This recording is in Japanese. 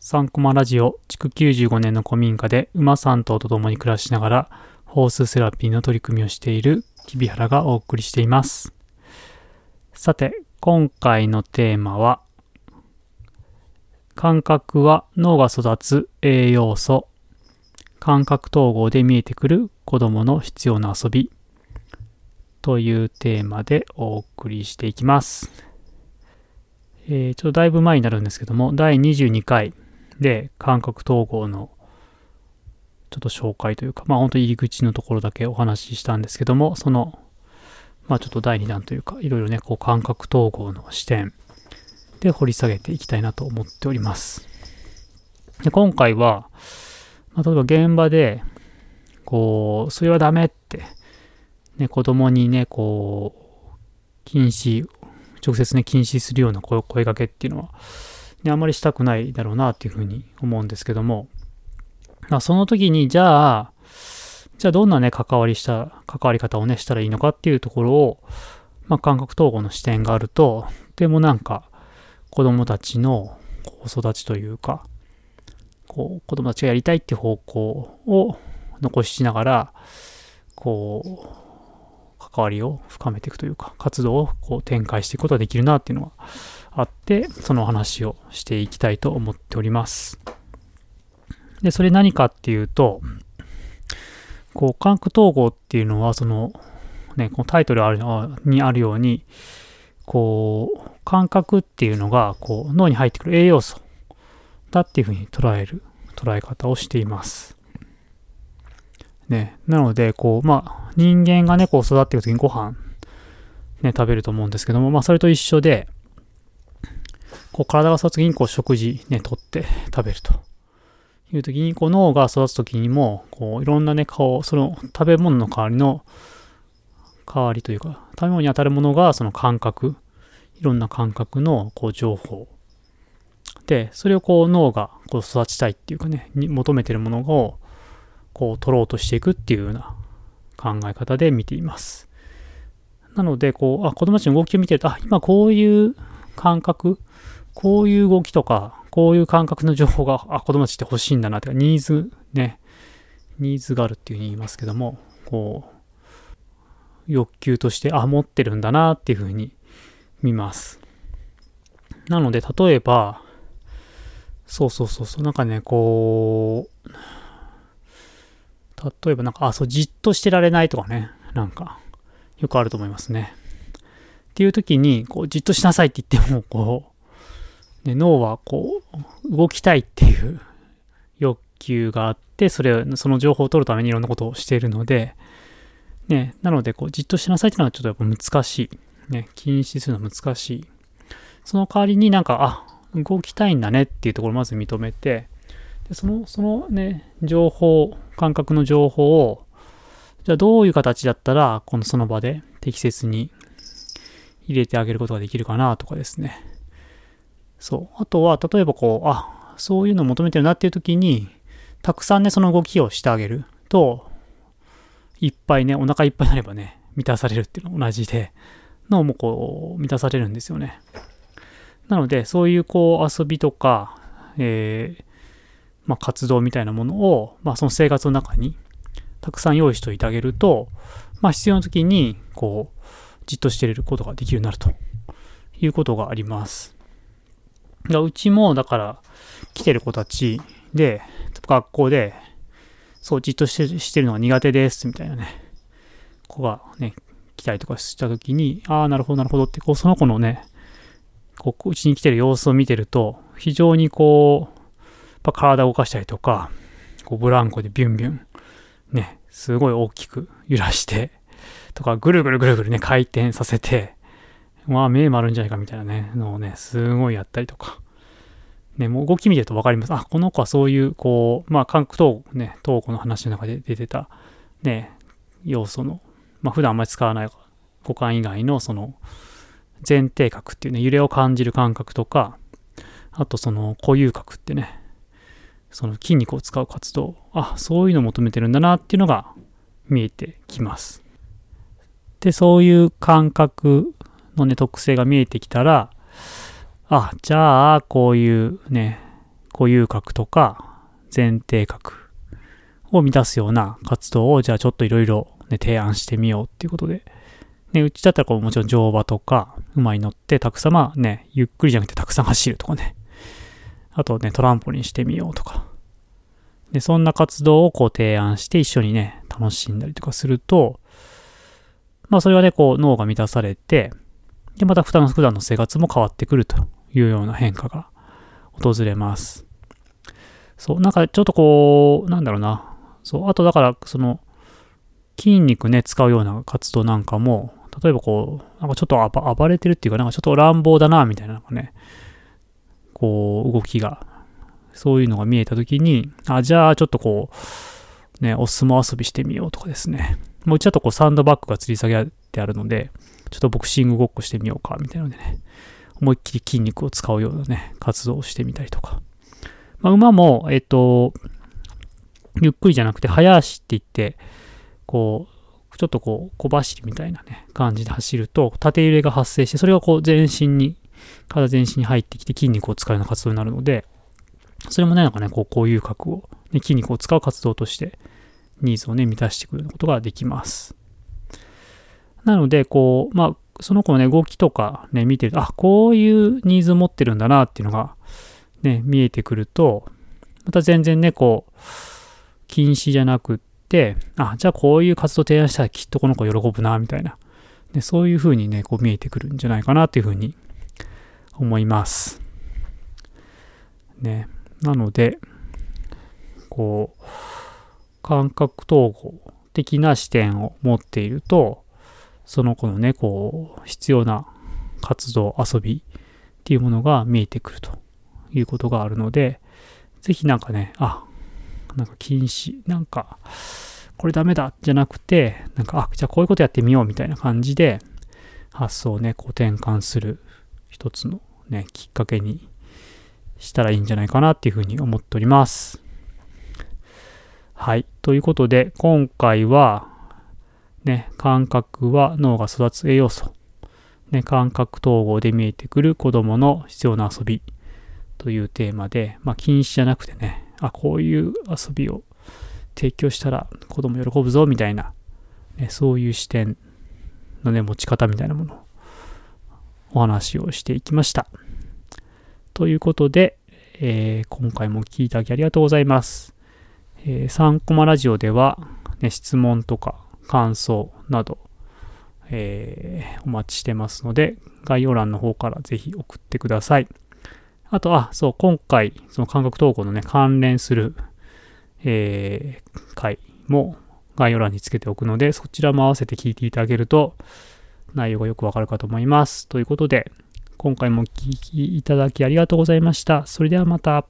3コマラジオ、築95年の古民家で馬3頭と共に暮らしながら、ホースセラピーの取り組みをしている木原がお送りしています。さて、今回のテーマは、感覚は脳が育つ栄養素、感覚統合で見えてくる子供の必要な遊びというテーマでお送りしていきます。えー、ちょっとだいぶ前になるんですけども、第22回で感覚統合のちょっと紹介というか、まあ本当入り口のところだけお話ししたんですけども、その、まあちょっと第2弾というか、いろいろね、こう感覚統合の視点で掘り下げていきたいなと思っております。で今回は、まあ、例えば現場で、こう、それはダメって、ね、子供にね、こう、禁止、直接ね、禁止するような声声かけっていうのは、ね、あまりしたくないだろうなっていうふうに思うんですけども、まあ、その時に、じゃあ、じゃあどんなね、関わりした、関わり方をね、したらいいのかっていうところを、まあ、感覚統合の視点があると、でもなんか、子供たちのこう育ちというか、こう、子供たちがやりたいっていう方向を残しながら、こう、関わりを深めていくというか、活動をこう展開していくことができるなっていうのがあって、その話をしていきたいと思っております。で、それ何かっていうと、こう、感覚統合っていうのは、その、ね、このタイトルあるにあるように、こう、感覚っていうのが、こう、脳に入ってくる栄養素だっていうふうに捉える、捉え方をしています。ね、なので、こう、まあ、人間がね、こう育っていくときにご飯、ね、食べると思うんですけども、まあ、それと一緒で、こう、体が育つときに、こう、食事ね、とって食べると。いうときに、こう、脳が育つときにも、こう、いろんなね、顔、その、食べ物の代わりの、代わりというか、食べ物に当たるものが、その感覚、いろんな感覚の、こう、情報。で、それをこう、脳が、こう、育ちたいっていうかね、に求めてるものを、こう、取ろうとしていくっていうような考え方で見ています。なので、こう、あ、子供たちの動きを見てると、あ、今こういう感覚、こういう動きとか、こういう感覚の情報が、あ、子供たちって欲しいんだなってか、ニーズね、ニーズがあるっていうふうに言いますけども、こう、欲求として、あ、持ってるんだなっていうふうに見ます。なので、例えば、そうそうそうそう、なんかね、こう、例えばなんか、あ、そう、じっとしてられないとかね、なんか、よくあると思いますね。っていう時に、こう、じっとしなさいって言っても、こうう、ね、脳はこう、動きたいっていう欲求があって、それ、その情報を取るためにいろんなことをしているので、ね、なので、こう、じっとしなさいっていうのはちょっとやっぱ難しい。ね、禁止するのは難しい。その代わりになんか、あ、動きたいんだねっていうところをまず認めて、でその、そのね、情報、感覚の情報を、じゃあどういう形だったら、このその場で適切に入れてあげることができるかなとかですね。そう。あとは、例えばこう、あ、そういうの求めてるなっていう時に、たくさんね、その動きをしてあげると、いっぱいね、お腹いっぱいになればね、満たされるっていうの同じで、脳もこう、満たされるんですよね。なので、そういうこう、遊びとか、えー、まあ、活動みたいなものを、まあ、その生活の中にたくさん用意しておいてあげると、まあ、必要な時に、こう、じっとしていることができるようになるということがあります。うちも、だから、来てる子たちで、学校で、そう、じっとしてしてるのが苦手です、みたいなね、子がね、来たりとかした時に、ああ、なるほど、なるほどって、こう、その子のね、こう、うちに来てる様子を見てると、非常にこう、やっぱ体を動かしたりとか、こうブランコでビュンビュン、ね、すごい大きく揺らして、とか、ぐるぐるぐるぐるね、回転させて、まあ、目回るんじゃないかみたいなね、のをね、すごいやったりとか。ね、もう動き見てると分かります。あ、この子はそういう、こう、まあ、感覚統合、ね、統合の話の中で出てた、ね、要素の、まあ、普段あんまり使わない五感以外の、その、前提覚っていうね、揺れを感じる感覚とか、あとその固有覚ってね、その筋肉を使う活動、あ、そういうのを求めてるんだなっていうのが見えてきます。で、そういう感覚のね、特性が見えてきたら、あ、じゃあ、こういうね、固有格とか前提格を満たすような活動を、じゃあちょっといろいろ提案してみようっていうことで、ね、うちだったらこうもちろん乗馬とか、馬に乗ってたくさん、まあね、ゆっくりじゃなくてたくさん走るとかね。あとね、トランポリンしてみようとか。で、そんな活動をこう提案して一緒にね、楽しんだりとかすると、まあそれはね、こう脳が満たされて、で、また普段の生活も変わってくるというような変化が訪れます。そう、なんかちょっとこう、なんだろうな。そう、あとだから、その、筋肉ね、使うような活動なんかも、例えばこう、なんかちょっと暴れてるっていうか、なんかちょっと乱暴だな、みたいなのがね、こう、動きが、そういうのが見えたときに、あ、じゃあちょっとこう、ね、お相撲遊びしてみようとかですね。もううちだとこうサンドバッグが吊り下げてあるので、ちょっとボクシングごっこしてみようか、みたいなのでね、思いっきり筋肉を使うようなね、活動をしてみたりとか。まあ、馬も、えっと、ゆっくりじゃなくて、早足って言って、こう、ちょっとこう、小走りみたいなね、感じで走ると、縦揺れが発生して、それがこう、全身に、体全身に入ってきて筋肉を使うような活動になるので、それもね、なんかね、こう、こういう角を、ね、筋肉を使う活動として、ニーズをね、満たしてくることができます。なので、こう、まあ、その子のね、動きとかね、見てると、あ、こういうニーズ持ってるんだなっていうのが、ね、見えてくると、また全然ね、こう、禁止じゃなくって、あ、じゃあこういう活動提案したらきっとこの子喜ぶな、みたいな、ね、そういう風にね、こう見えてくるんじゃないかなっていう風に思います。ね。なので、こう、感覚統合的な視点を持っていると、その子のね、こう、必要な活動、遊びっていうものが見えてくるということがあるので、ぜひなんかね、あ、なんか禁止、なんか、これダメだじゃなくて、なんか、あ、じゃあこういうことやってみようみたいな感じで、発想をね、こう転換する一つのね、きっかけにしたらいいんじゃないかなっていうふうに思っております。はい。ということで、今回は、ね、感覚は脳が育つ栄養素。ね、感覚統合で見えてくる子供の必要な遊びというテーマで、まあ、禁止じゃなくてね、あ、こういう遊びを提供したら子供喜ぶぞみたいな、ね、そういう視点のね、持ち方みたいなものをお話をしていきました。ということで、えー、今回も聞いていただきありがとうございます。えー、3コマラジオでは、ね、質問とか感想など、えー、お待ちしてますので、概要欄の方からぜひ送ってください。あと、あ、そう、今回、その感覚投稿のね、関連する、えー、回も概要欄につけておくので、そちらも合わせて聞いていただけると、内容がよくわかるかと思います。ということで、今回もお聴きいただきありがとうございました。それではまた。